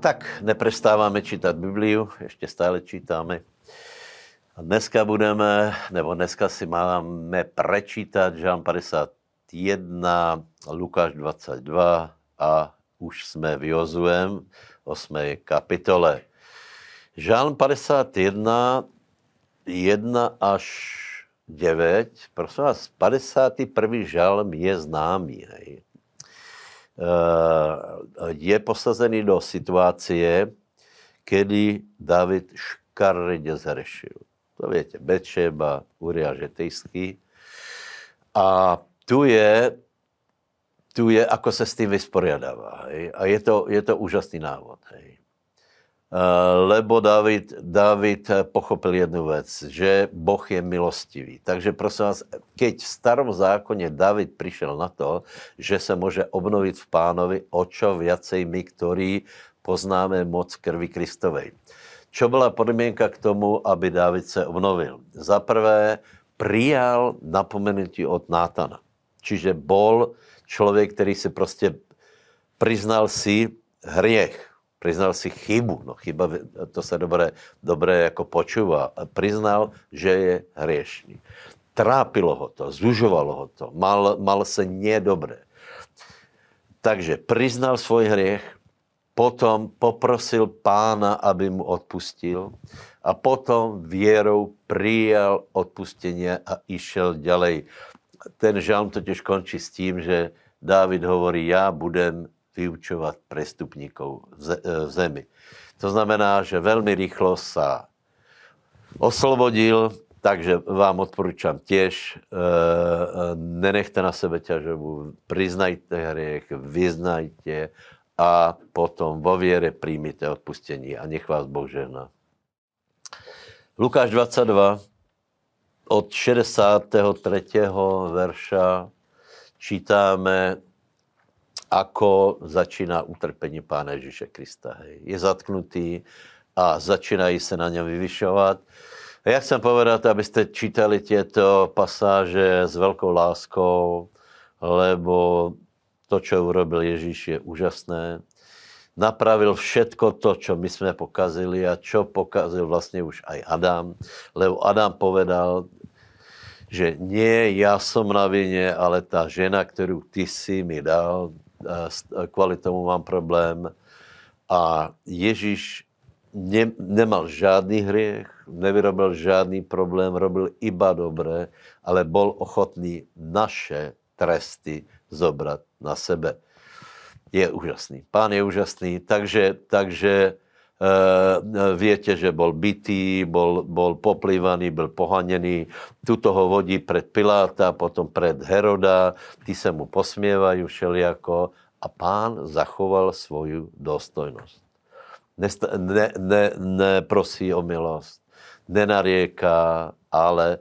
Tak neprestáváme čítat Bibliu, ještě stále čítáme. A dneska budeme, nebo dneska si máme prečítat Žán 51, Lukáš 22 a už jsme v Jozuem 8. kapitole. Žán 51, 1 až 9, prosím vás, 51. žalm je známý. Hej. Eh, je posazený do situácie, kedy David škaredě zrešil. To viete, Betšeba, Uriah Žetejský. A tu je, tu je, ako se s tím vysporiadává. Hej? A je to, je to úžasný návod. Hej? Eh, lebo David, David pochopil jednu věc, že Boh je milostivý. Takže prosím vás, keď v starom zákoně David přišel na to, že se může obnovit v pánovi, o čo viacej my, ktorí poznáme moc krvi Kristovej. Čo byla podmínka k tomu, aby David se obnovil? Za prvé, přijal napomenutí od Nátana. Čiže bol člověk, který si prostě přiznal si hriech Priznal si chybu. No chyba, to se dobré, dobré jako počúvá. Priznal, že je hriešný. Trápilo ho to, zužovalo ho to, mal, mal se nedobré. Takže priznal svůj hriech, potom poprosil pána, aby mu odpustil a potom věrou přijal odpustení a išel ďalej. Ten žalm totiž končí s tím, že Dávid hovorí, já budem vyučovat prestupníkov v zemi. To znamená, že velmi rychlo se oslobodil, takže vám odporučám těž, e, nenechte na sebe ťažobu, priznajte hriech, vyznajte a potom vo věre přijmite odpustení a nech vás Boh žehná. Lukáš 22 od 63. verša čítáme ako začíná utrpení Pána Ježíše Krista. Hej. Je zatknutý a začínají se na něm vyvyšovat. A já chcem povedat, abyste čítali těto pasáže s velkou láskou, lebo to, čo urobil Ježíš, je úžasné. Napravil všetko to, čo my jsme pokazili a čo pokazil vlastně už aj Adam. Lebo Adam povedal, že nie já som na vině, ale ta žena, kterou ty si mi dal, kvůli tomu mám problém. A Ježíš ne, nemal žádný hriech, nevyrobil žádný problém, robil iba dobré, ale bol ochotný naše tresty zobrat na sebe. Je úžasný. Pán je úžasný, takže, takže viete, že bol bitý, bol, bol poplývaný, byl pohanený. Tuto ho vodí pred Piláta, potom pred Heroda. Ty se mu posmievajú všelijako a pán zachoval svoju dostojnost. Nest, ne, ne, neprosí o milost, nenarieká, ale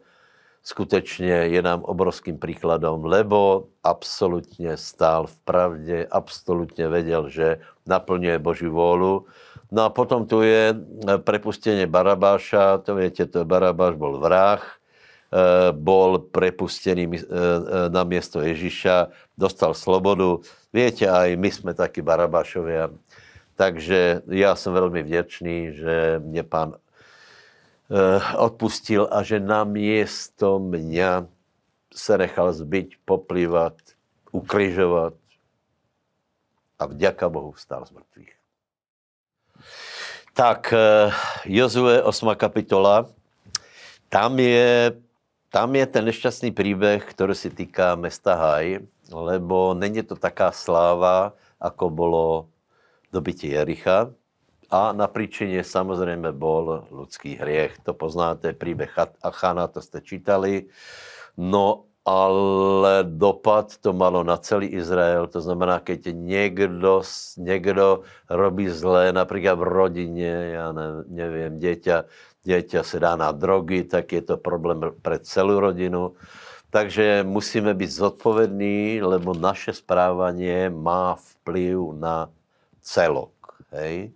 skutečně je nám obrovským příkladem, lebo absolutně stál v pravdě, absolutně věděl, že naplňuje Boží vůlu No a potom tu je eh, prepustení Barabáša, to viete, to Barabáš bol vrah, eh, bol prepustený eh, na město Ježíša, dostal slobodu. Viete, aj my jsme taky Barabášovia. Takže já jsem velmi vděčný, že mě pán odpustil a že na město mě se nechal zbyť, poplývat, ukryžovat a vďaka Bohu vstal z mrtvých. Tak eh, Jozue 8. kapitola, tam je, tam je ten nešťastný příběh, který se týká města Haj, lebo není to taká sláva, ako bylo dobytí Jericha. A na příčině samozřejmě bol lidský hriech. To poznáte, příběh Achana, to jste čítali. No ale dopad to malo na celý Izrael. To znamená, keď někdo, někdo robí zlé, například v rodině, já ne, nevím, děťa, děťa se dá na drogy, tak je to problém pro celou rodinu. Takže musíme být zodpovědní, lebo naše správanie má vplyv na celok. Hej?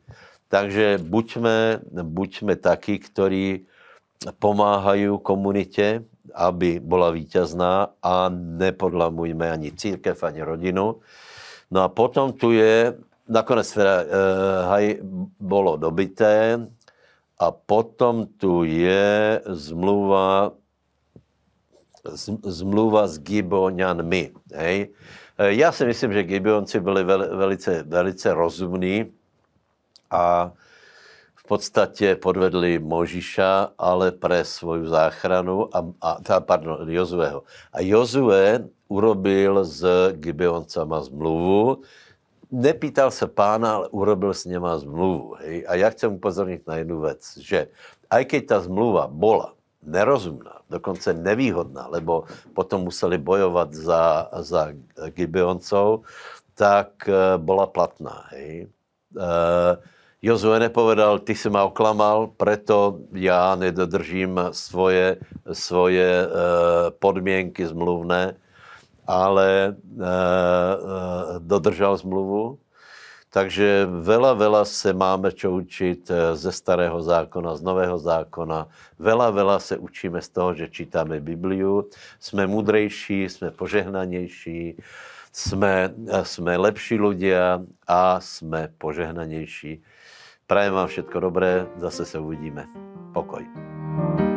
Takže buďme, buďme taky, ktorí pomáhají komunitě, aby byla vítězná a nepodlamujme ani církev, ani rodinu. No a potom tu je nakonec teda uh, haj bolo dobité a potom tu je zmluva zmluva s Gibeonianmi. Hej. E, já si myslím, že Gibeonci byli velice, velice rozumní a v podstatě podvedli Možiša, ale pre svoju záchranu, a, a pardon, Jozueho. A Jozue urobil s Gibeoncama zmluvu, nepýtal se pána, ale urobil s něma zmluvu. Hej. A já chcem upozornit na jednu věc, že aj keď ta zmluva bola nerozumná, dokonce nevýhodná, lebo potom museli bojovat za, za Gibeoncov, tak uh, byla platná. Hej. Uh, Jozue nepovedal, ty si ma oklamal, preto já nedodržím svoje, svoje uh, podmienky zmluvné, ale uh, uh, dodržal zmluvu takže vela, vela se máme čo učit eh, ze starého zákona, z nového zákona. Vela, vela se učíme z toho, že čítáme Bibliu. Jsme mudrejší, jsme požehnanější, jsme, eh, jsme lepší ľudia a jsme požehnanější. Prajem vám všetko dobré, zase se uvidíme. Pokoj. thank you